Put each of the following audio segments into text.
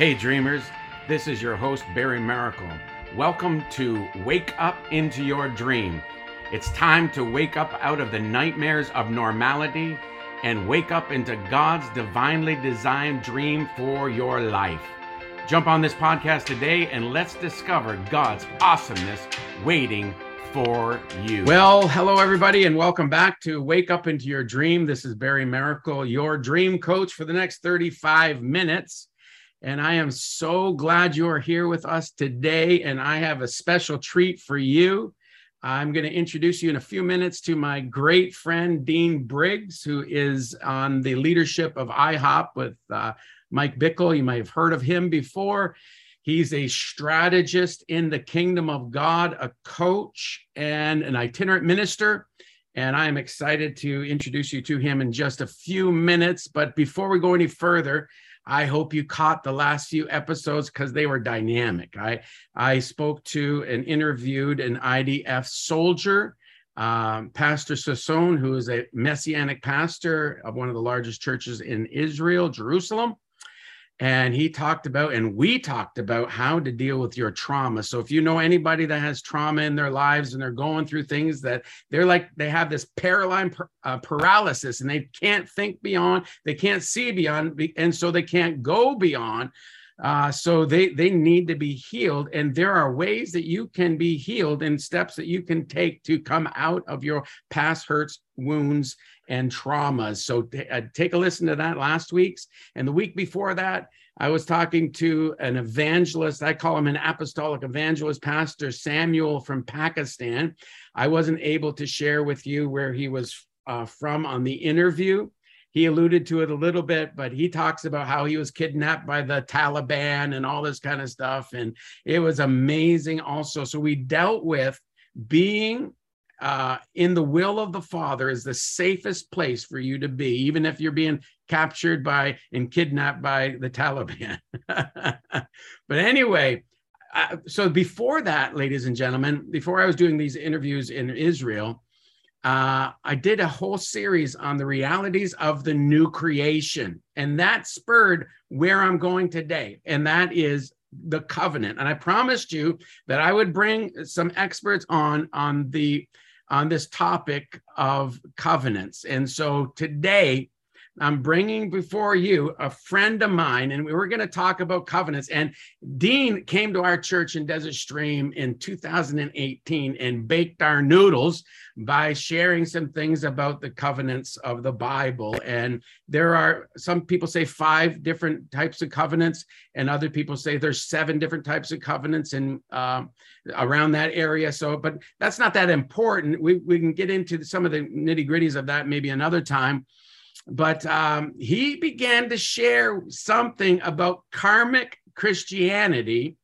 Hey, dreamers, this is your host, Barry Maracle. Welcome to Wake Up into Your Dream. It's time to wake up out of the nightmares of normality and wake up into God's divinely designed dream for your life. Jump on this podcast today and let's discover God's awesomeness waiting for you. Well, hello, everybody, and welcome back to Wake Up into Your Dream. This is Barry Maracle, your dream coach for the next 35 minutes. And I am so glad you are here with us today. And I have a special treat for you. I'm going to introduce you in a few minutes to my great friend, Dean Briggs, who is on the leadership of IHOP with uh, Mike Bickle. You might have heard of him before. He's a strategist in the kingdom of God, a coach, and an itinerant minister. And I am excited to introduce you to him in just a few minutes. But before we go any further, I hope you caught the last few episodes because they were dynamic. I I spoke to and interviewed an IDF soldier, um, Pastor Sasson, who is a messianic pastor of one of the largest churches in Israel, Jerusalem and he talked about and we talked about how to deal with your trauma. So if you know anybody that has trauma in their lives and they're going through things that they're like they have this paralyzed uh, paralysis and they can't think beyond they can't see beyond and so they can't go beyond uh, so they they need to be healed. And there are ways that you can be healed and steps that you can take to come out of your past hurts wounds and traumas. So t- uh, take a listen to that last week's. And the week before that, I was talking to an evangelist. I call him an apostolic evangelist, Pastor Samuel from Pakistan. I wasn't able to share with you where he was uh, from on the interview. He alluded to it a little bit, but he talks about how he was kidnapped by the Taliban and all this kind of stuff. And it was amazing also. So we dealt with being uh, in the will of the Father is the safest place for you to be, even if you're being captured by and kidnapped by the Taliban. but anyway, uh, so before that, ladies and gentlemen, before I was doing these interviews in Israel, uh, I did a whole series on the realities of the new creation. And that spurred where I'm going today. And that is the covenant. And I promised you that I would bring some experts on on the on this topic of covenants. And so today, I'm bringing before you a friend of mine, and we were going to talk about covenants. And Dean came to our church in Desert Stream in 2018 and baked our noodles by sharing some things about the covenants of the Bible. And there are some people say five different types of covenants, and other people say there's seven different types of covenants in uh, around that area. So, but that's not that important. We we can get into some of the nitty gritties of that maybe another time but um, he began to share something about karmic Christianity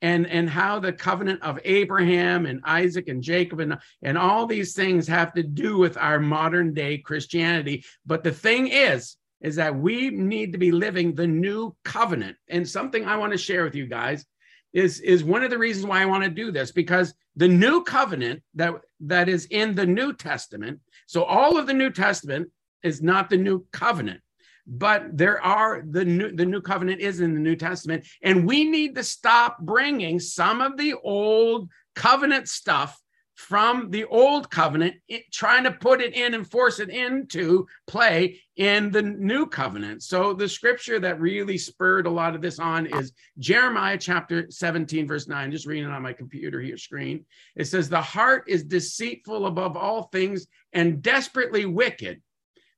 and, and how the covenant of Abraham and Isaac and Jacob and, and all these things have to do with our modern day Christianity. But the thing is, is that we need to be living the new covenant. And something I want to share with you guys is, is one of the reasons why I want to do this, because the new covenant that, that is in the New Testament, so all of the New Testament is not the new covenant but there are the new the new covenant is in the new testament and we need to stop bringing some of the old covenant stuff from the old covenant it, trying to put it in and force it into play in the new covenant. So the scripture that really spurred a lot of this on is jeremiah chapter 17 verse 9 just reading it on my computer here screen. It says the heart is deceitful above all things and desperately wicked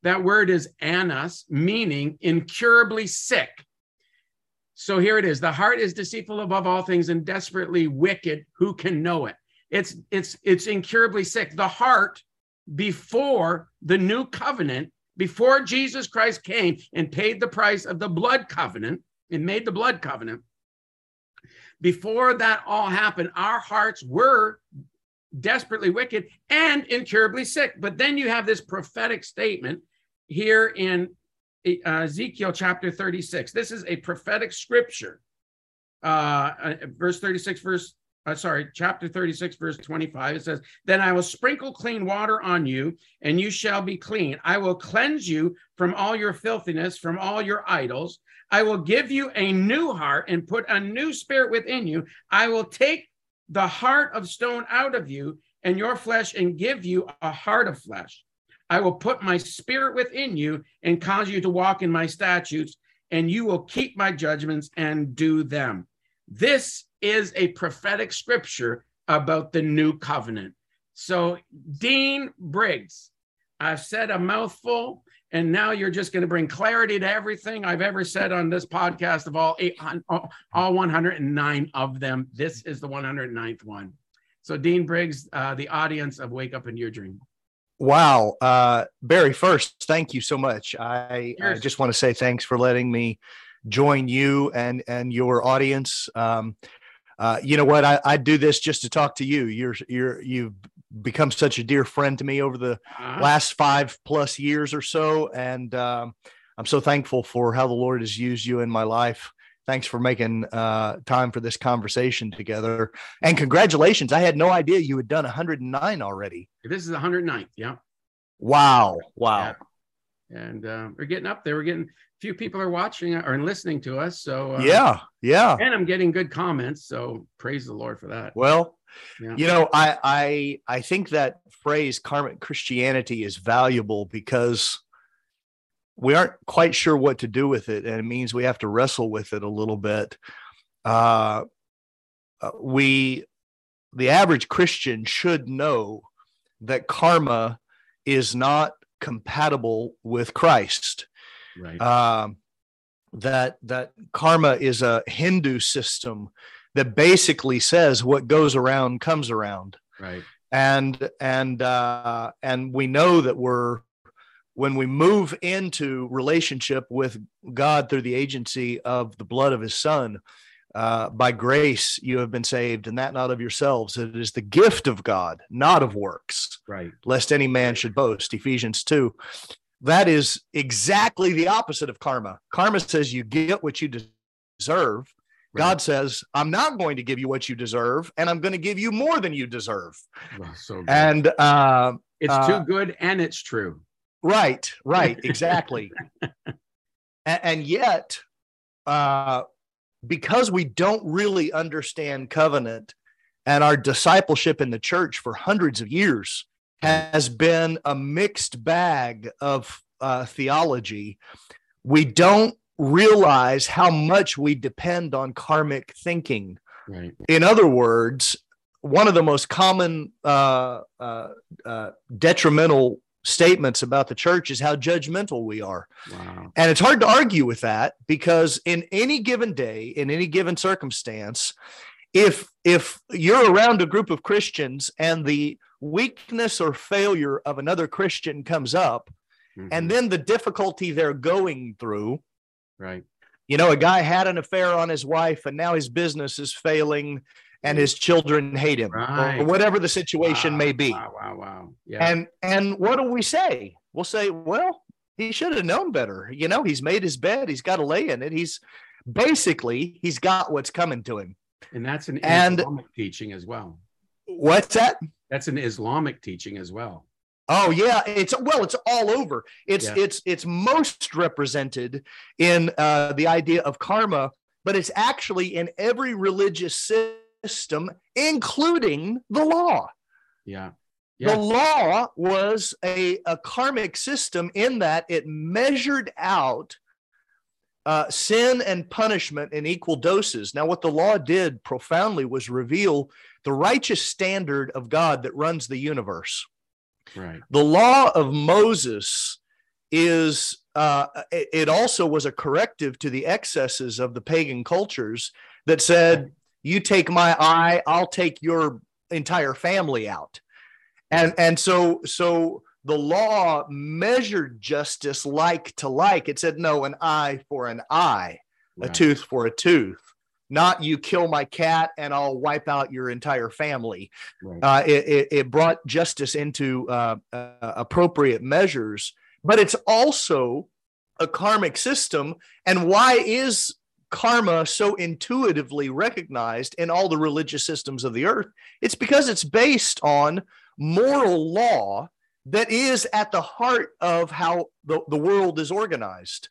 that word is anash, meaning incurably sick. So here it is. The heart is deceitful above all things and desperately wicked. Who can know it? It's it's it's incurably sick. The heart before the new covenant, before Jesus Christ came and paid the price of the blood covenant and made the blood covenant. Before that all happened, our hearts were desperately wicked and incurably sick. But then you have this prophetic statement here in uh, Ezekiel chapter 36. This is a prophetic scripture. Uh, uh, verse 36, verse uh, sorry, chapter 36, verse 25, it says, Then I will sprinkle clean water on you, and you shall be clean. I will cleanse you from all your filthiness, from all your idols. I will give you a new heart and put a new spirit within you. I will take the heart of stone out of you and your flesh and give you a heart of flesh. I will put my spirit within you and cause you to walk in my statutes, and you will keep my judgments and do them. This is a prophetic scripture about the new covenant. So, Dean Briggs, I've said a mouthful, and now you're just going to bring clarity to everything I've ever said on this podcast of all eight, all 109 of them. This is the 109th one. So, Dean Briggs, uh, the audience of Wake Up in Your Dream. Wow. Uh, Barry, first, thank you so much. I, I, just want to say thanks for letting me join you and, and your audience. Um, uh, you know what? I, I do this just to talk to you. You're, you're, you've become such a dear friend to me over the uh-huh. last five plus years or so. And um, I'm so thankful for how the Lord has used you in my life thanks for making uh, time for this conversation together. And congratulations. I had no idea you had done 109 already. This is the 109th. Yeah. Wow. Wow. Yeah. And uh, we're getting up there. We're getting a few people are watching or listening to us. So, uh, yeah. Yeah. And I'm getting good comments. So praise the Lord for that. Well, yeah. you know, I, I, I think that phrase karmic Christianity is valuable because we aren't quite sure what to do with it, and it means we have to wrestle with it a little bit. Uh, uh, we, the average Christian, should know that karma is not compatible with Christ. Right. Um, that that karma is a Hindu system that basically says what goes around comes around. Right. And and uh, and we know that we're when we move into relationship with God through the agency of the blood of his son, uh, by grace you have been saved, and that not of yourselves. It is the gift of God, not of works. Right. Lest any man should boast. Ephesians 2. That is exactly the opposite of karma. Karma says you get what you deserve. Right. God says, I'm not going to give you what you deserve, and I'm going to give you more than you deserve. so and uh, it's uh, too good and it's true. Right, right, exactly. and, and, yet, uh, because we don't really understand covenant and our discipleship in the church for hundreds of years has been a mixed bag of uh, theology, we don't realize how much we depend on karmic thinking. Right. In other words, one of the most common uh, uh, uh detrimental statements about the church is how judgmental we are. Wow. And it's hard to argue with that because in any given day, in any given circumstance, if if you're around a group of Christians and the weakness or failure of another Christian comes up, mm-hmm. and then the difficulty they're going through, right? You know, a guy had an affair on his wife and now his business is failing and his children hate him right. or whatever the situation wow, may be. Wow, wow, wow. Yeah. And and what do we say? We'll say, well, he should have known better. You know, he's made his bed, he's got to lay in it. He's basically he's got what's coming to him. And that's an and, Islamic teaching as well. What's that? That's an Islamic teaching as well. Oh yeah, it's well, it's all over. It's yeah. it's it's most represented in uh, the idea of karma, but it's actually in every religious system system, including the law. Yeah. yeah. The law was a, a karmic system in that it measured out uh, sin and punishment in equal doses. Now, what the law did profoundly was reveal the righteous standard of God that runs the universe. Right. The law of Moses is, uh, it also was a corrective to the excesses of the pagan cultures that said, you take my eye i'll take your entire family out. And and so so the law measured justice like to like. It said no an eye for an eye right. a tooth for a tooth. Not you kill my cat and i'll wipe out your entire family. Right. uh, it, it, it, brought justice into uh, uh, appropriate measures but it's also a karmic system. And why is karma so intuitively recognized in all the religious systems of the earth? It's because it's based on moral law that is at the heart of how the, the world is organized.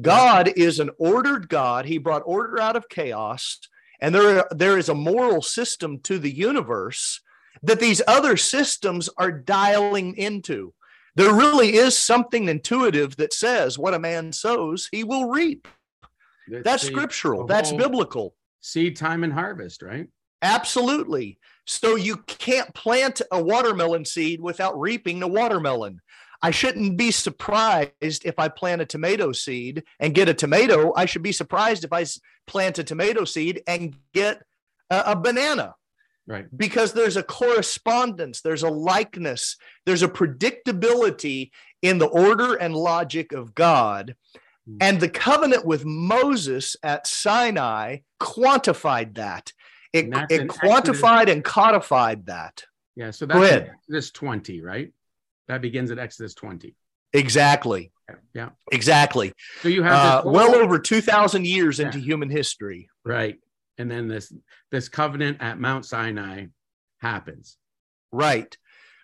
God is an ordered God. He brought order out of chaos, and there, there is a moral system to the universe that these other systems are dialing into. There really is something intuitive that says what a man sows, he will reap. That's scriptural, that's biblical. Seed time and harvest, right? Absolutely. So you can't plant a watermelon seed without reaping the watermelon. I shouldn't be surprised if I plant a tomato seed and get a tomato. I should be surprised if I plant a tomato seed and get a, a banana. Right. Because there's a correspondence, there's a likeness, there's a predictability in the order and logic of God. Mm. And the covenant with Moses at Sinai quantified that. It, it quantified Exodus. and codified that. Yeah, so that's Exodus 20, right? That begins at Exodus 20. Exactly. Yeah. Exactly. So you have uh, well over 2,000 years yeah. into human history. Right. And then this this covenant at Mount Sinai happens. Right.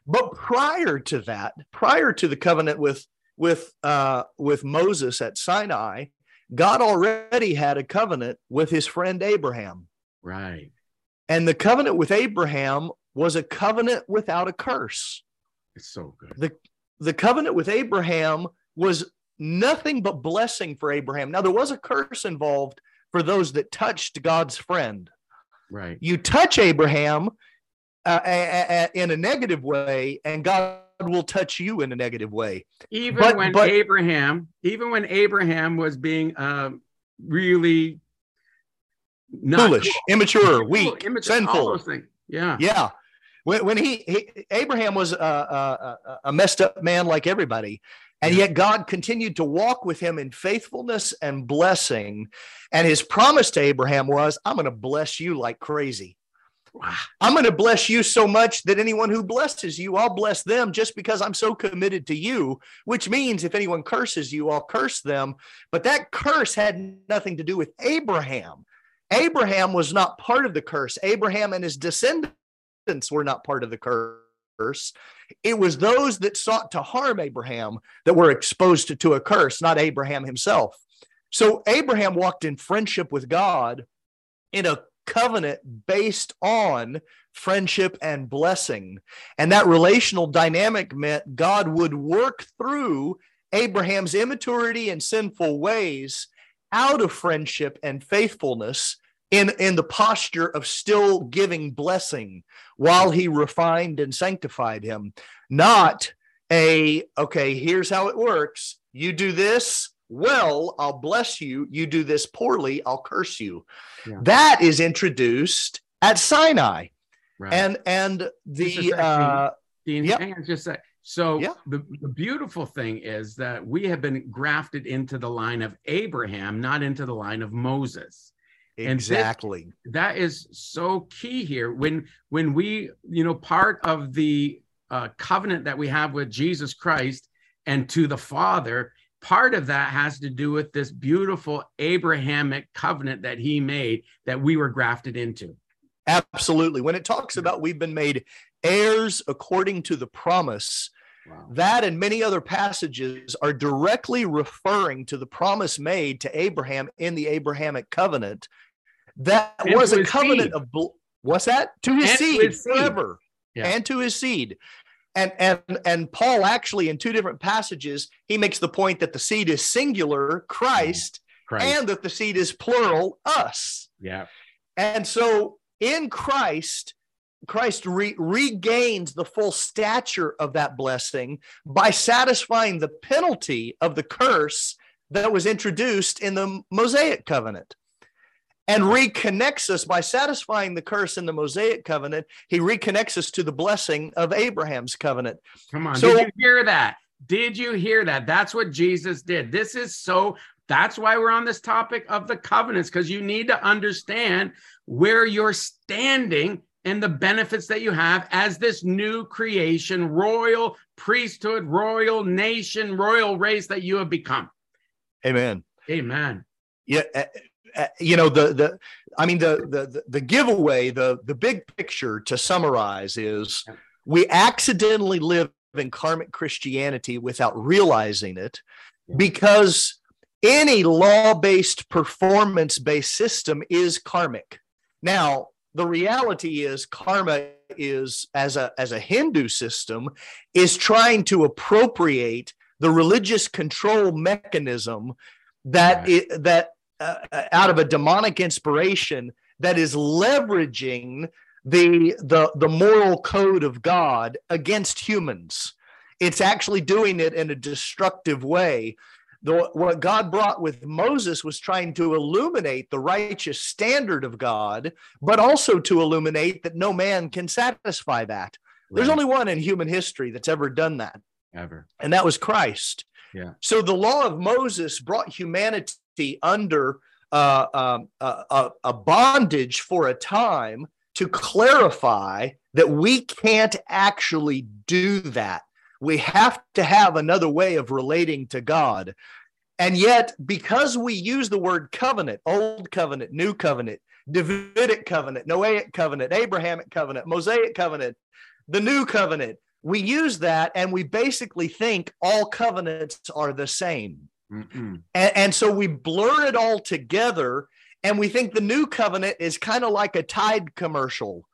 But prior to that, prior to the covenant with with uh, with Moses at Sinai, God already had a covenant with his friend Abraham. Right. And the covenant with Abraham was a covenant without a curse. It's so good. The, the covenant with Abraham was nothing but blessing for Abraham. Now, there was a curse involved for those that touched God's friend. Right. You touch Abraham uh, a, a, in a negative way, and God will touch you in a negative way. Even but, when but, Abraham, even when Abraham was being uh, really foolish, cool. immature, weak, immature, sinful. Yeah. Yeah. When, when he, he, Abraham was a, a, a, messed up man like everybody, and yet God continued to walk with him in faithfulness and blessing. And his promise to Abraham was, I'm going to bless you like crazy. I'm going to bless you so much that anyone who blesses you, I'll bless them just because I'm so committed to you, which means if anyone curses you, I'll curse them. But that curse had nothing to do with Abraham. Abraham was not part of the curse. Abraham and his descendants were not part of the curse. It was those that sought to harm Abraham that were exposed to, to a curse, not Abraham himself. So Abraham walked in friendship with God in a covenant based on friendship and blessing. And that relational dynamic meant God would work through Abraham's immaturity and sinful ways out of friendship and faithfulness in, in the posture of still giving blessing while he refined and sanctified him, not a, okay, here's how it works. You do this well, I'll bless you. You do this poorly, I'll curse you. Yeah. That is introduced at Sinai. Right. And and the uh Dean, yep. hang on just a sec. So yeah. the, the beautiful thing is that we have been grafted into the line of Abraham, not into the line of Moses. Exactly. This, that is so key here. When when we, you know, part of the uh, covenant that we have with Jesus Christ and to the Father, part of that has to do with this beautiful Abrahamic covenant that he made that we were grafted into. Absolutely. When it talks about we've been made heirs according to the promise, that and many other passages are directly referring to the promise made to Abraham in the Abrahamic covenant. That and was a covenant seed. of what's that? To his and seed his forever. Yeah. And to his seed. And and and Paul actually in two different passages, he makes the point that the seed is singular, Christ, Christ. and that the seed is plural, us. Yeah. And so in Christ, Christ re- regains the full stature of that blessing by satisfying the penalty of the curse that was introduced in the Mosaic covenant and reconnects us by satisfying the curse in the Mosaic covenant. He reconnects us to the blessing of Abraham's covenant. Come on. So, did you hear that? Did you hear that? That's what Jesus did. This is so, that's why we're on this topic of the covenants, because you need to understand where you're standing and the benefits that you have as this new creation, royal priesthood, royal nation, royal race that you have become. Amen. Amen. Yeah. Uh, you know the the I mean the the the giveaway the the big picture to summarize is we accidentally live in karmic Christianity without realizing it because any law-based performance-based system is karmic. Now, the reality is karma is as a as a Hindu system is trying to appropriate the religious control mechanism that right. it, that uh, out of a demonic inspiration that is leveraging the the the moral code of God against humans. It's actually doing it in a destructive way. The, what God brought with Moses was trying to illuminate the righteous standard of God, but also to illuminate that no man can satisfy that. Right. There's only one in human history that's ever done that. Ever. And that was Christ. Yeah. So the law of Moses brought humanity under uh, um, a, a bondage for a time to clarify that we can't actually do that. We have to have another way of relating to God. And yet, because we use the word covenant, old covenant, new covenant, Davidic covenant, Noahic covenant, Abrahamic covenant, Mosaic covenant, the new covenant, we use that and we basically think all covenants are the same. And, and so we blur it all together and we think the new covenant is kind of like a Tide commercial.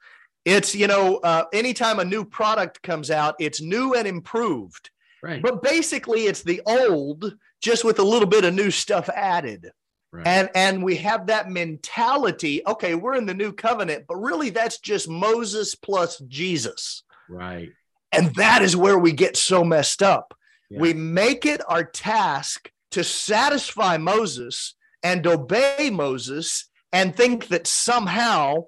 It's, you know, uh, anytime a new product comes out, it's new and improved. Right. But basically, it's the old, just with a little bit of new stuff added. Right. And and we have that mentality. Okay, we're in the new covenant, but really that's just Moses plus Jesus. Right. And that is where we get so messed up. Yeah. We make it our task to satisfy Moses and obey Moses and think that somehow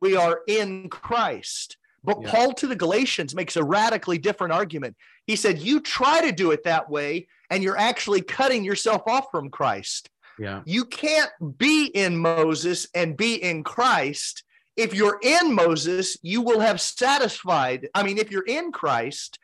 we are in Christ. But yeah. Paul to the Galatians makes a radically different argument. He said, You try to do it that way, and you're actually cutting yourself off from Christ. Yeah. You can't be in Moses and be in Christ. If you're in Moses, you will have satisfied. I mean, if you're in Christ,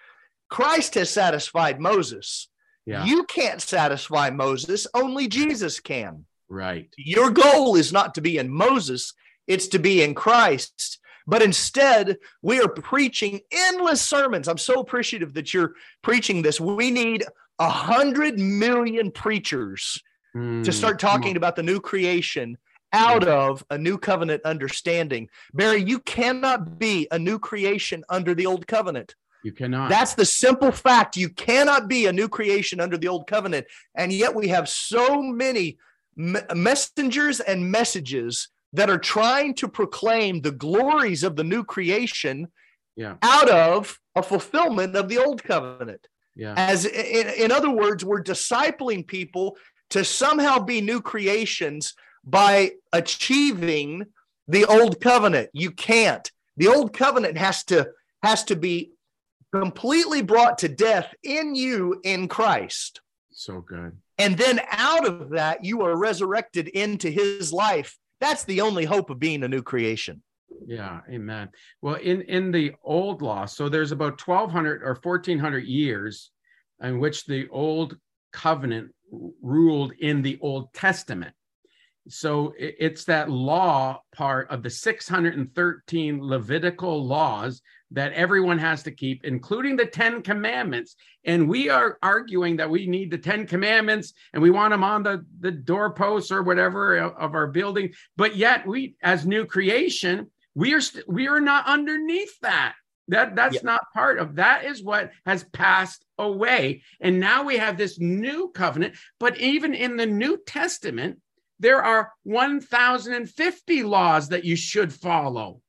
Christ has satisfied Moses. Yeah. You can't satisfy Moses, only Jesus can. Right. Your goal is not to be in Moses, it's to be in Christ. But instead, we are preaching endless sermons. I'm so appreciative that you're preaching this. We need a hundred million preachers mm, to start talking about the new creation out of a new covenant understanding. Barry, you cannot be a new creation under the old covenant. You cannot. That's the simple fact. You cannot be a new creation under the old covenant. And yet we have so many me- messengers and messages that are trying to proclaim the glories of the new creation yeah. out of a fulfillment of the old covenant. Yeah. As in, in other words, we're discipling people to somehow be new creations by achieving the old covenant. You can't. The old covenant has to has to be completely brought to death in you in Christ. So good. And then out of that, you are resurrected into his life. That's the only hope of being a new creation. Yeah, amen. Well, in in the old law, so there's about 1200 or 1400 years in which the old covenant ruled in the Old Testament. So it's that law part of the 613 Levitical laws that everyone has to keep, including the 10 commandments. And we are arguing that we need the 10 commandments and we want them on the, the doorposts or whatever uh, of our building. But yet we, as new creation, we are, st- we are not underneath that. That that's not part of that is what has passed away. And now we have this new covenant. But even in the New Testament, there are 1050 laws that you should follow.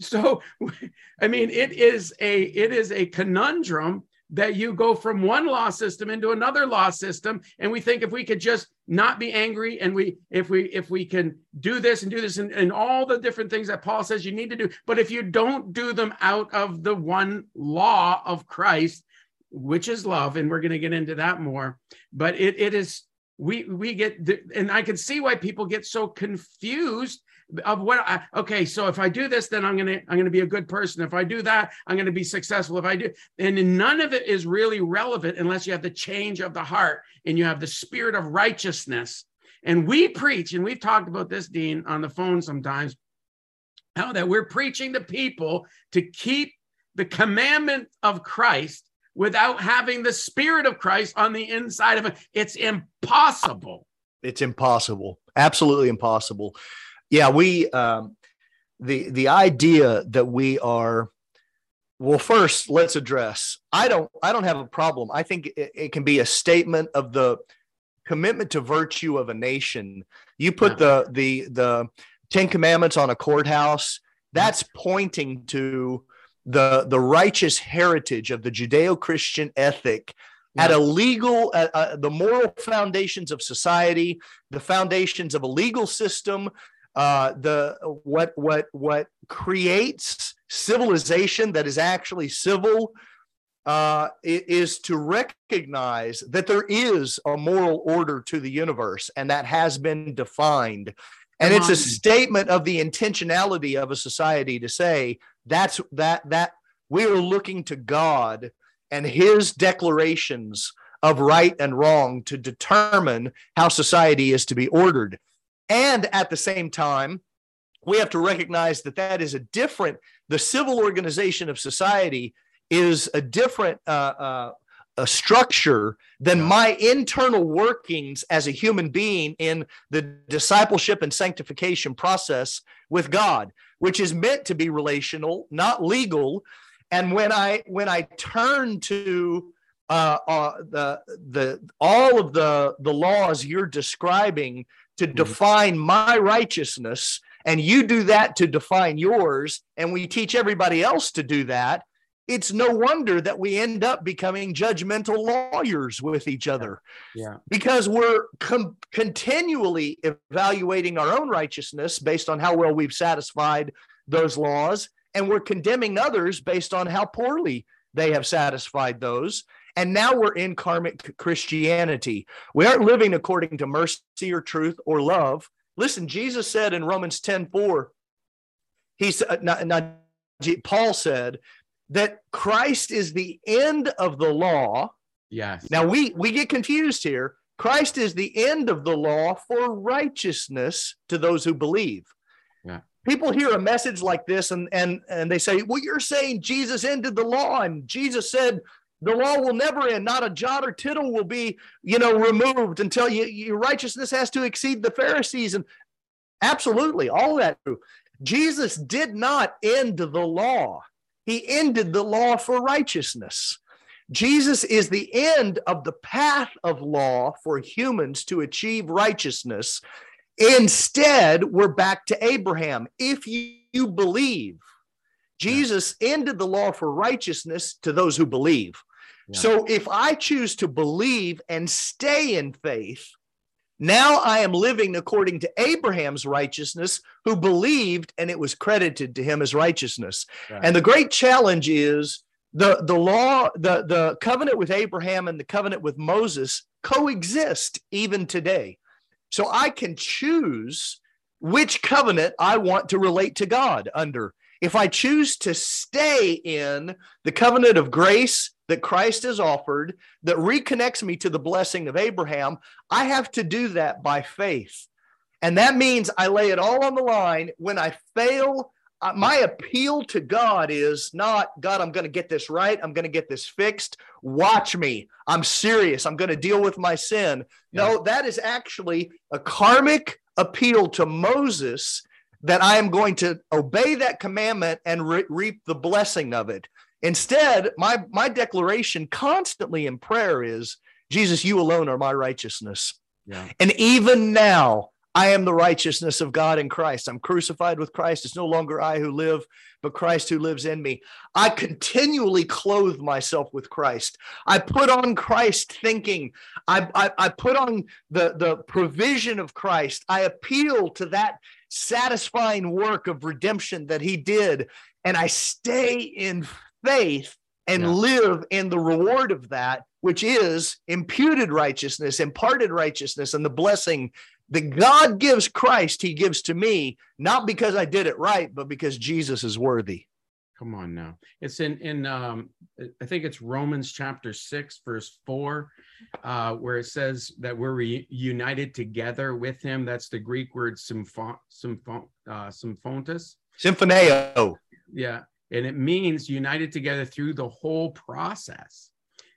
So i mean it is a it is a conundrum that you go from one law system into another law system and we think if we could just not be angry and we if we if we can do this and do this and, and all the different things that paul says you need to do but if you don't do them out of the one law of christ which is love and we're going to get into that more but it, it is we we get and i can see why people get so confused of what I, okay so if i do this then i'm gonna i'm gonna be a good person. If i do that i'm gonna be successful. If i do and none of it is really relevant unless you have the change of the heart and you have the spirit of righteousness. And we preach, and we've talked about this, Dean, on the phone sometimes, how that we're preaching to people to keep the commandment of Christ without having the spirit of Christ on the inside of it. It's impossible. It's impossible. Absolutely impossible. Yeah, we um the the idea that we are well first let's address i don't i don't have a problem i think it, it can be a statement of the commitment to virtue of a nation you put the the the 10 commandments on a courthouse that's pointing to the the righteous heritage of the judeo-christian ethic yeah. at a legal uh, uh, the moral foundations of society the foundations of a legal system uh, the what what what creates civilization that is actually civil uh, is to recognize that there is a moral order to the universe, and that has been defined. And it's a statement of the intentionality of a society to say that's that that we are looking to God and His declarations of right and wrong to determine how society is to be ordered. And at the same time, we have to recognize that that is a different, the civil organization of society is a different uh, uh, a structure than my internal workings as a human being in the discipleship and sanctification process with God, which is meant to be relational, not legal. And when I when I turn to uh, uh, the the all of the the laws you're describing to mm-hmm. define my righteousness and you do that to define yours and we teach everybody else to do that it's no wonder that we end up becoming judgmental lawyers with each other yeah, because we're com- continually evaluating our own righteousness based on how well we've satisfied those laws and we're condemning others based on how poorly they have satisfied those and now we're in karmic Christianity. We aren't living according to mercy or truth or love. Listen, Jesus said in Romans 10 4, he said, not, not, Paul said that Christ is the end of the law. Yes. Now we we get confused here. Christ is the end of the law for righteousness to those who believe. Yeah. People hear a message like this and and and they say, "Well, you're saying Jesus ended the law and Jesus said the law will never end. Not a jot or tittle will be, you know, removed until you, your righteousness has to exceed the Pharisees. And absolutely, all that true. Jesus did not end the law. He ended the law for righteousness. Jesus is the end of the path of law for humans to achieve righteousness. Instead, we're back to Abraham. If you, believe, Jesus yeah. ended the law for righteousness to those who believe. So if I choose to believe and stay in faith, now I am living according to Abraham's righteousness, who believed and it was credited to him as righteousness. Right. And the great challenge is the, the law, the, the covenant with Abraham and the covenant with Moses coexist even today. So I can choose which covenant I want to relate to God under. If I choose to stay in the covenant of grace that Christ has offered that reconnects me to the blessing of Abraham, I have to do that by faith. And that means I lay it all on the line. When I fail, uh, my appeal to God is not, God, I'm going to get this right. I'm going to get this fixed. Watch me. I'm serious. I'm going to deal with my sin. Yeah. No, that is actually a karmic appeal to Moses that I am going to obey that commandment and re- reap the blessing of it. Instead, my, my declaration constantly in prayer is Jesus, you alone are my righteousness. Yeah. And even now, I am the righteousness of God in Christ. I'm crucified with Christ. It's no longer I who live, but Christ who lives in me. I continually clothe myself with Christ. I put on Christ thinking. I, I, I put on the, the provision of Christ. I appeal to that satisfying work of redemption that he did. And I stay in faith and yeah. live in the reward of that, which is imputed righteousness, imparted righteousness, and the blessing that God gives Christ, He gives to me, not because I did it right, but because Jesus is worthy. Come on now. It's in in um I think it's Romans chapter 6 verse 4 uh where it says that we're reunited together with him. That's the Greek word symphon symphon uh symphontus. Symphoneo. Yeah. And it means united together through the whole process.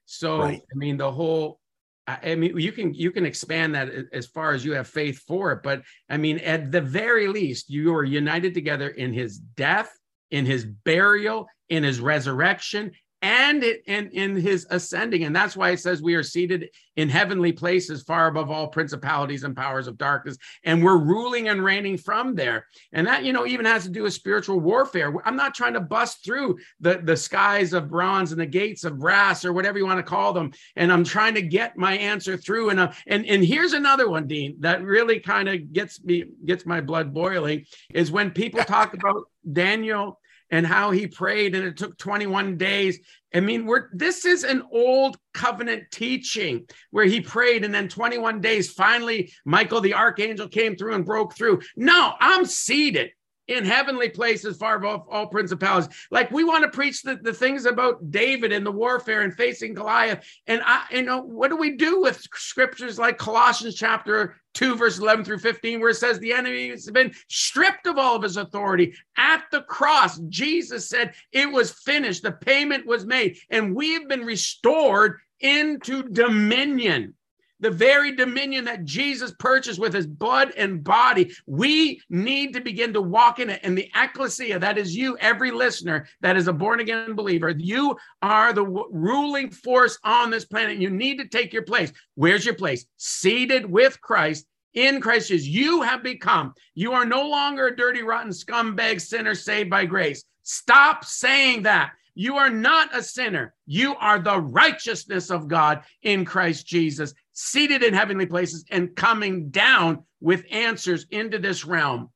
So Right. I mean the whole I I mean, you can you can expand that as far as you have faith for it, but I mean, at the very least, you are united together in His death, in His burial, in His resurrection, and it- in in His ascending, and that's why it says we are seated in heavenly places, far above all principalities and powers of darkness, and we're ruling and reigning from there. And that you know even has to do with spiritual warfare. I'm not trying to bust through the the skies of bronze and the gates of brass or whatever you want to call them and I'm trying to get my answer through. And uh, and and here's another one, Dean, that really kind of gets me gets my blood boiling is when people talk about Daniel and how he prayed and it took 21 days. I mean, we're this is an old covenant teaching where he prayed and then 21 days finally Michael the archangel came through and broke through. No, I'm seated in heavenly places far above all principalities. Like we want to preach the, the things about David and the warfare and facing Goliath. And I, you know, what do we do with scriptures like Colossians chapter 2, verse 11 through 15, where it says the enemy has been stripped of all of his authority at the cross? Jesus said it was finished, the payment was made, and we've been restored into dominion the very dominion that Jesus purchased with his blood and body. We need to begin to walk in it. And the ecclesia, that is you, every listener that is a born again believer, you are the w- ruling force on this planet. You need to take your place. Where's your place? Seated with Christ. In Christ Jesus, you have become, you are no longer a dirty, rotten scumbag sinner saved by grace. Stop saying that. You are not a sinner. You are the righteousness of God in Christ Jesus seated in heavenly places and coming down with answers into this realm.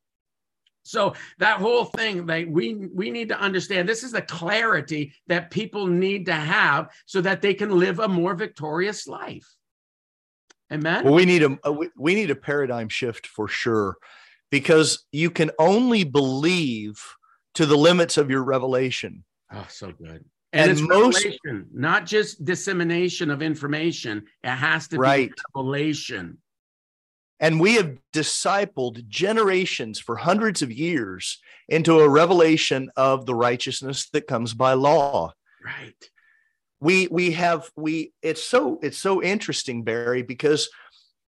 So that whole thing, like we we need to understand this is the clarity that people need to have so that they can live a more victorious life. Amen. Well, we need a uh, we- we need a paradigm shift for sure, because you can only believe to the limits of your revelation. Oh, so good. And, And it's most- revelation, not just dissemination of information. It has to Right. be revelation. And we have discipled generations for hundreds of years into a revelation of the righteousness that comes by law. Right. we we have we it's so it's so interesting barry because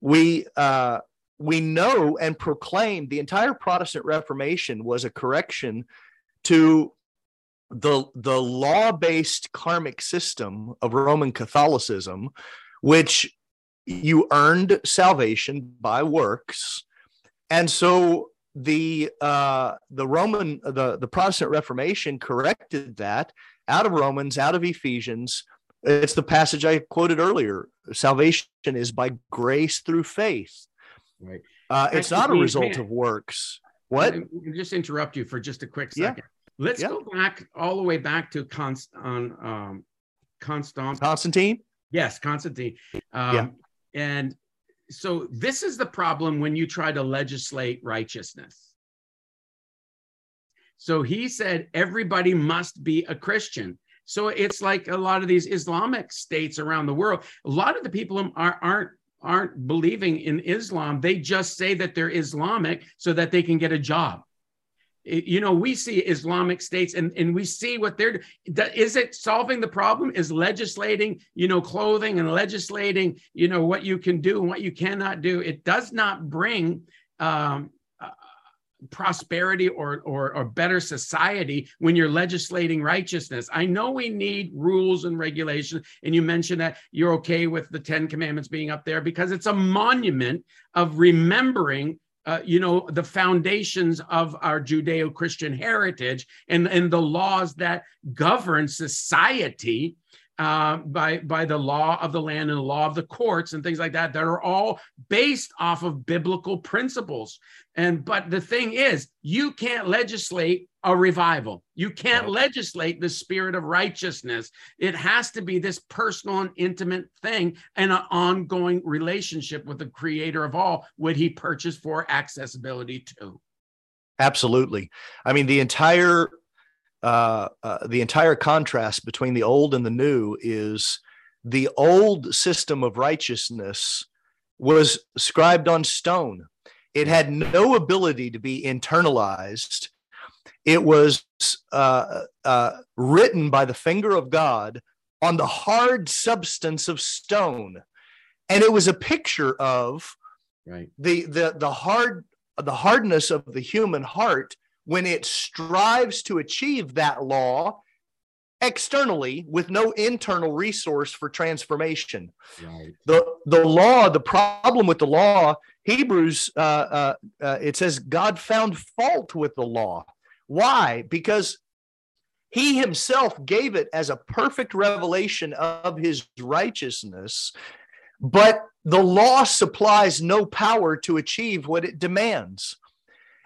we uh we know and proclaim the entire protestant reformation was a correction to the the law-based karmic system of roman catholicism which you earned salvation by works and so the uh the roman the the protestant reformation corrected that out of Romans, out of Ephesians. It's the passage I quoted earlier. Salvation is by grace through faith. Right. Uh, it's not a result of works. What? Just interrupt you for just a quick Yeah. Let's Yeah. go back all the way back to Const on um, Constant. Constantine? Yes, Constantine. Um, Yeah. And so this is the problem when you try to legislate righteousness. So he said everybody must be a Christian. So it's like a lot of these Islamic states around the world. A lot of the people are, aren't aren't believing in Islam. They just say that they're Islamic so that they can get a job. You know, we see Islamic states and, and we see what they're is it solving the problem? Is legislating, you know, clothing and legislating, you know, what you can do and what you cannot do. It does not bring um, uh, prosperity or, or or better society when you're legislating righteousness. I know we need rules and regulations, and you mentioned that you're okay with the Ten Commandments being up there because it's a monument of remembering. Uh, you know the foundations of our judeo-christian heritage and, and the laws that govern society uh, by by the law of the land and the law of the courts and things like that that are all based off of biblical principles and but the thing is you can't legislate a revival you can't Right. legislate the spirit of righteousness it has to be this personal and intimate thing and an ongoing relationship with the creator of all what he purchased for accessibility to Absolutely. I mean, the entire uh, uh, the entire contrast between the old and the new is the old system of righteousness was scribed on stone. It had no ability to be internalized. It was uh, uh, written by the finger of God on the hard substance of stone, and it was a picture of right. the the the hard the hardness of the human heart when it strives to achieve that law externally with no internal resource for transformation. Right. The the law, the problem with the law, Hebrews, uh, uh, uh, it says God found fault with the law. Why? Because he himself gave it as a perfect revelation of his righteousness, but the law supplies no power to achieve what it demands.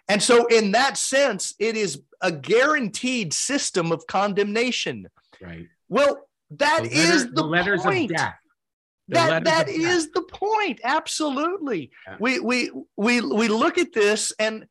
And so, in that sense, it is a guaranteed system of condemnation. Right. Well, that the letter, is the, the letters point. of death. The that that is death. the point. Absolutely. Yeah. We we we we look at this and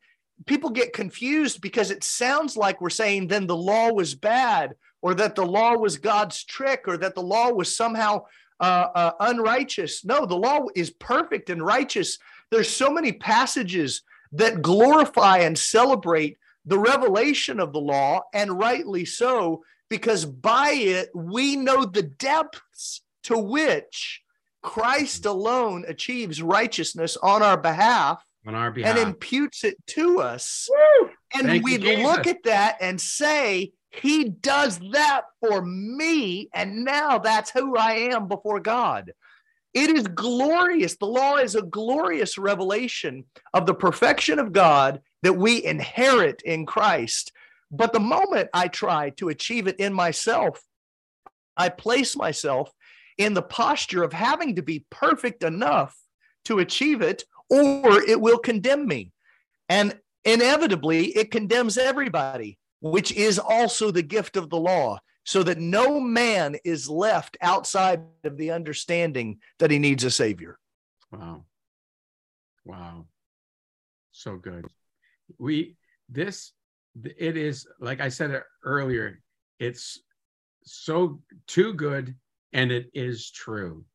people get confused because it sounds like we're saying then the law was bad or that the law was God's trick or that the law was somehow uh, uh, unrighteous. No, the law is perfect and righteous. There's so many passages that glorify and celebrate the revelation of the law, and rightly so, because by it we know the depths to which Christ alone achieves righteousness on our behalf, on our behalf. and imputes it to us. Woo! And we look at that and say, He does that for me, and now that's who I am before God. It is glorious. The law is a glorious revelation of the perfection of God that we inherit in Christ. But the moment I try to achieve it in myself, I place myself in the posture of having to be perfect enough to achieve it, or it will condemn me. And inevitably, it condemns everybody, which is also the gift of the law so that no man is left outside of the understanding that he needs a savior. Wow. Wow. So good. We, this, it is, like I said earlier, it's so too good and it is true.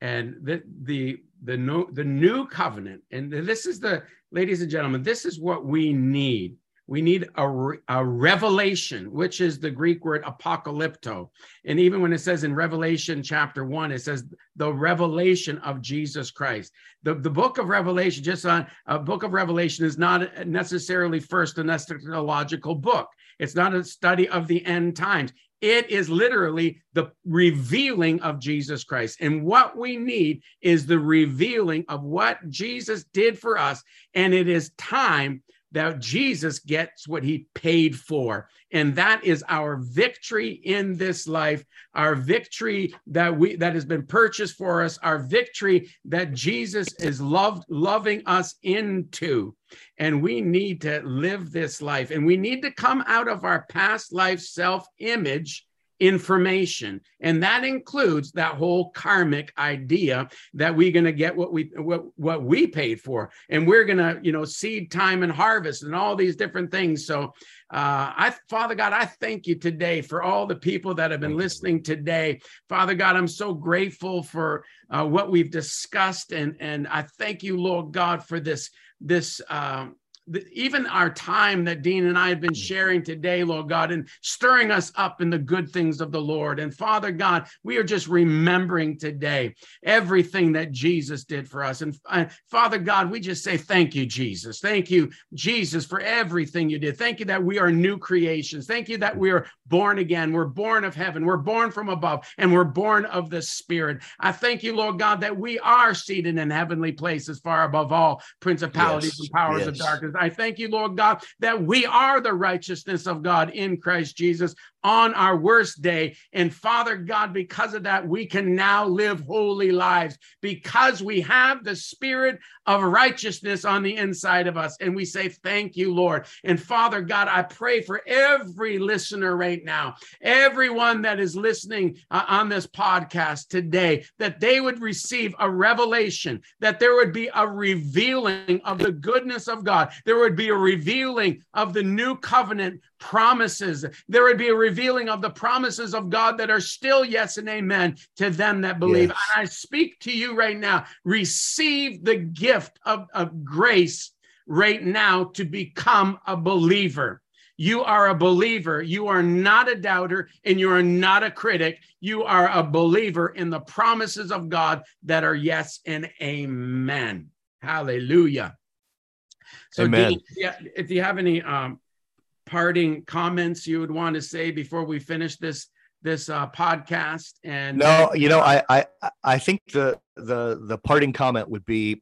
And the, the, the, no, the new covenant, and this is the, ladies and gentlemen, this is what we need we need a, a, revelation, which is the Greek word apocalypto. And even when it says in Revelation chapter one, it says the revelation of Jesus Christ. The, the book of Revelation, just on a book of Revelation, is not necessarily first an eschatological book. It's not a study of the end times. It is literally the revealing of Jesus Christ. And what we need is the revealing of what Jesus did for us. And it is time that Jesus gets what he paid for. And that is our victory in this life, our victory that we that has been purchased for us, our victory that Jesus is loved loving us into. And we need to live this life and we need to come out of our past life self-image information. And that includes that whole karmic idea that we're going to get what we what, what we paid for. And we're going to you know seed time and harvest and all these different things. So uh, I, Father God, I thank you today for all the people that have been listening today. Father God, I'm so grateful for uh, what we've discussed, and and I thank you, Lord God, for this this uh, even our time that Dean and I have been sharing today, Lord God, and stirring us up in the good things of the Lord. And Father God, we are just remembering today everything that Jesus did for us. And uh, Father God, we just say thank you, Jesus. Thank you, Jesus, for everything you did. Thank you that we are new creations. Thank you that we are born again. We're born of heaven. We're born from above, and we're born of the Spirit. I thank you, Lord God, that we are seated in heavenly places far above all principalities yes, and powers yes. of darkness. I thank you, Lord God, that we are the righteousness of God in Christ Jesus on our worst day. And Father God, because of that, we can now live holy lives because we have the spirit of righteousness on the inside of us. And we say, Thank you, Lord. And Father God, I pray for every listener right now, everyone that is listening uh, on this podcast today, that they would receive a revelation, that there would be a revealing of the goodness of God, There would be a revealing of the new covenant promises. There would be a revealing of the promises of God that are still yes and amen to them that believe. Yes. And I speak to you right now receive the gift of, of grace right now to become a believer. You are a believer. You are not a doubter and you are not a critic. You are a believer in the promises of God that are yes and amen. Hallelujah. So, amen. Dean, yeah, if you have any um, parting comments you would want to say before we finish this this uh, podcast and no you know I, I i think the the the parting comment would be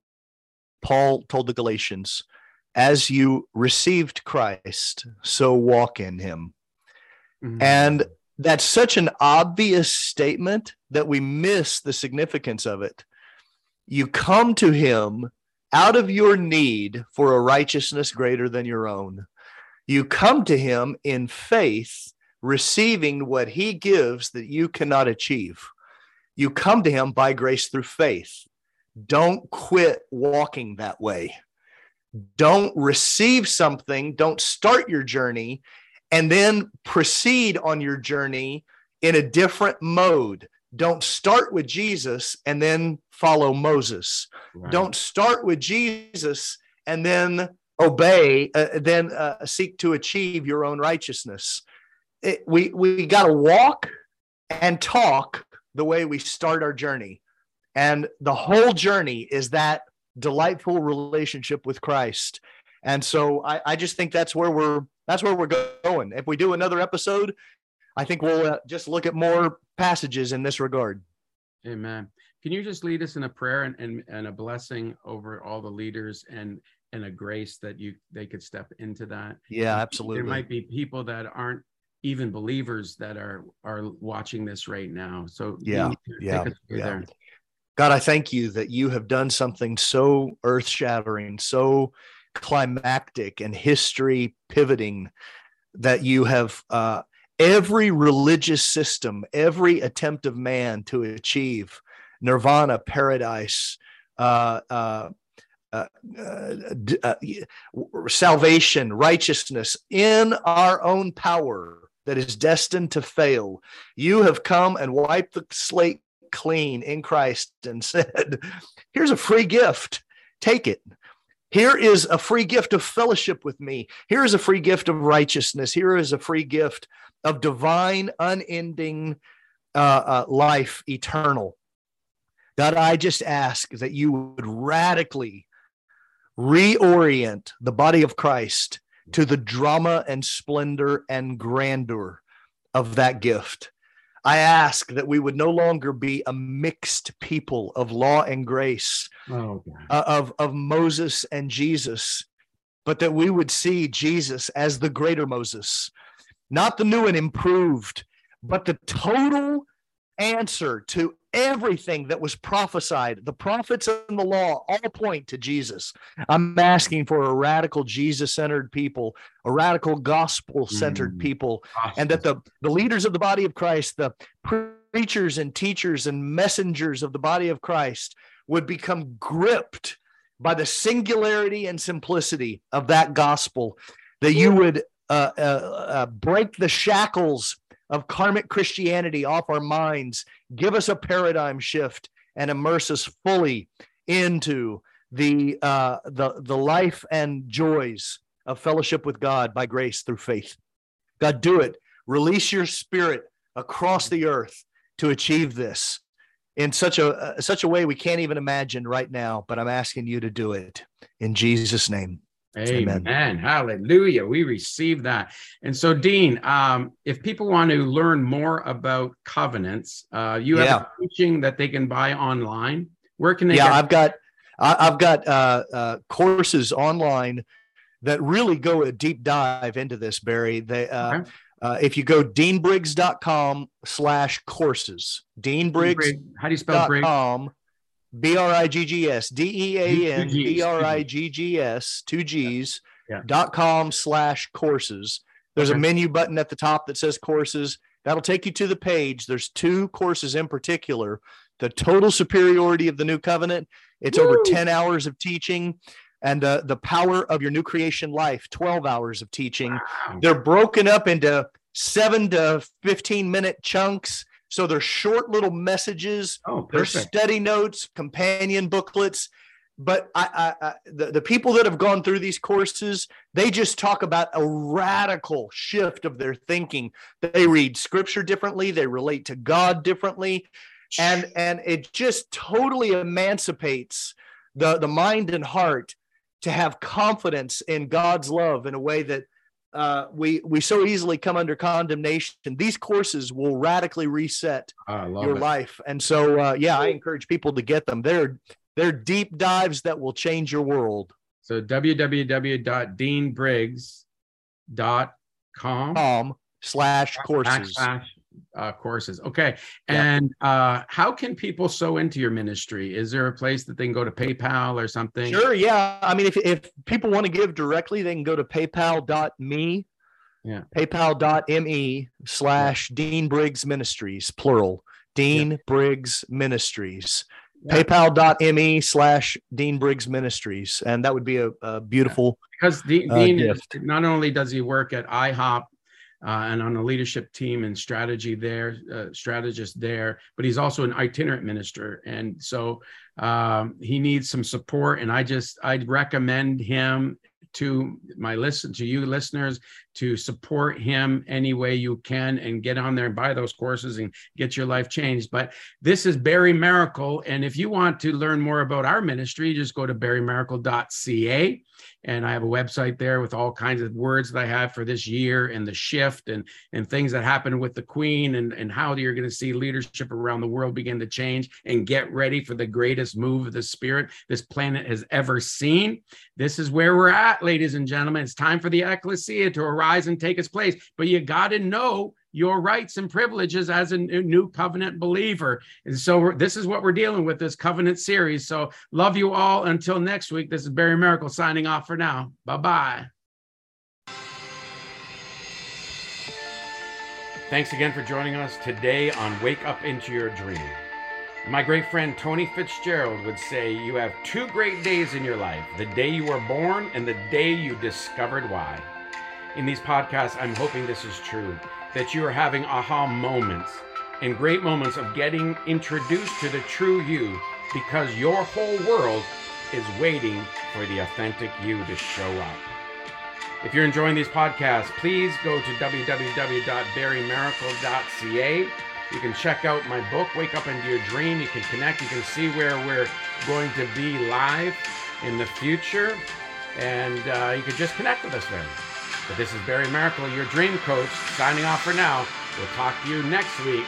paul told the galatians as you received Christ, so walk in him. Mm-hmm. And that's such an obvious statement that we miss the significance of it. You come to him out of your need for a righteousness greater than your own. You come to him in faith, receiving what he gives that you cannot achieve. You come to him by grace through faith. Don't quit walking that way don't receive something, don't start your journey, and then proceed on your journey in a different mode. Don't start with Jesus and then follow Moses. Right. Don't start with Jesus and then obey, uh, then uh, seek to achieve your own righteousness. It, we we got to walk and talk the way we start our journey. And the whole journey is that delightful relationship with Christ. And so I, I just think that's where we're that's where we're going. If we do another episode, I think we'll uh, just look at more passages in this regard. Amen. Can you just lead us in a prayer and, and, and a blessing over all the leaders and and a grace that you they could step into that? Yeah, absolutely. There might be people that aren't even believers that are are watching this right now. So yeah, yeah, yeah. There. God, I thank you that you have done something so earth shattering, so climactic and history pivoting that you have uh, every religious system, every attempt of man to achieve nirvana, paradise, uh, uh, uh, uh salvation, righteousness in our own power that is destined to fail. You have come and wiped the slate clean in Christ and said, Here's a free gift. Take it. Here is a free gift of fellowship with me. Here is a free gift of righteousness. Here is a free gift of divine, unending uh, uh, life, eternal. God, I just ask that you would radically reorient the body of Christ to the drama and splendor and grandeur of that gift. I ask that we would no longer be a mixed people of law and grace, oh, uh, of, of Moses and Jesus, but that we would see Jesus as the greater Moses, not the new and improved, but the total answer to everything that was prophesied. The prophets and the law all point to Jesus. I'm asking for a radical Jesus centered people, a radical gospel centered mm. people, and that the, the leaders of the body of Christ, the preachers and teachers and messengers of the body of Christ would become gripped by the singularity and simplicity of that gospel, that you would uh, uh, uh, break the shackles of karmic Christianity off our minds, give us a paradigm shift, and immerse us fully into the uh, the the life and joys of fellowship with God by grace through faith. God, do it. Release your spirit across the earth to achieve this in such a uh, such a way we can't even imagine right now. But I'm asking you to do it in Jesus' name. Amen. Amen. Hallelujah. We receive that. And so, Dean, um, if people want to learn more about covenants, uh, you have yeah. teaching that they can buy online. Where can they? Yeah, I've got I've got uh, uh, courses online that really go a deep dive into this, Barry. They uh, okay. Uh, if you go deanbriggs.com slash courses, deanbriggs. How do you spell Briggs? B R I G G S D E A N B R I G G S two G's yeah. dot com slash courses. There's okay. a menu button at the top that says courses. That'll take you to the page. There's two courses in particular. The total superiority of the new covenant. It's Woo! over 10 hours of teaching. and uh, the power of your new creation life 12 hours of teaching wow. they're broken up into seven to 15 minute chunks so they're short little messages oh, they're study notes companion booklets. But I, I, I, the, the people that have gone through these courses they just talk about a radical shift of their thinking. They read scripture differently they relate to god differently and and it just totally emancipates the the mind and heart to have confidence in God's love in a way that uh, we we so easily come under condemnation. These courses will radically reset your it. life, and so uh, yeah, I encourage people to get them. They're they're deep dives that will change your world. So www.deanbriggs.com com slash courses. Uh, courses. Okay. And uh, how can people sew into your ministry? Is there a place that they can go to PayPal or something? Sure. Yeah. I mean, if, if people want to give directly, they can go to paypal.me. Yeah. PayPal.me slash Dean Briggs Ministries, plural. Dean yeah. Briggs Ministries. Yeah. PayPal.me slash Dean Briggs Ministries. And that would be a, a beautiful. Because Dean, uh, Dean not only does he work at IHOP uh, and on the leadership team and strategy there, uh, strategist there. But he's also an itinerant minister, and so um, he needs some support. And I just I'd recommend him to my listen to you listeners to support him any way you can and get on there and buy those courses and get your life changed. But this is Barry Maracle. And if you want to learn more about our ministry, just go to barrymaracle.ca. And I have a website there with all kinds of words that I have for this year and the shift and, and things that happen with the Queen and, and how you're going to see leadership around the world begin to change and get ready for the greatest move of the Spirit this planet has ever seen. This is where we're at, ladies and gentlemen. It's time for the ecclesia to arise and take its place. But you got to know your rights and privileges as a new covenant believer. And so this is what we're dealing with this covenant series. So love you all. Until next week, this is Barry Maracle signing off for now. Bye bye. Thanks again for joining us today on Wake Up Into Your Dream. My great friend Tony Fitzgerald would say, You have two great days in your life the day you were born and the day you discovered why. In these podcasts, I'm hoping this is true that you are having aha moments and great moments of getting introduced to the true you because your whole world is waiting for the authentic you to show up. If you're enjoying these podcasts, please go to www.barrymaracle.ca. You can check out my book, Wake Up Into Your Dream. You can connect. You can see where we're going to be live in the future. And uh, you can just connect with us there. But this is Barry Maracle, your dream coach, signing off for now. We'll talk to you next week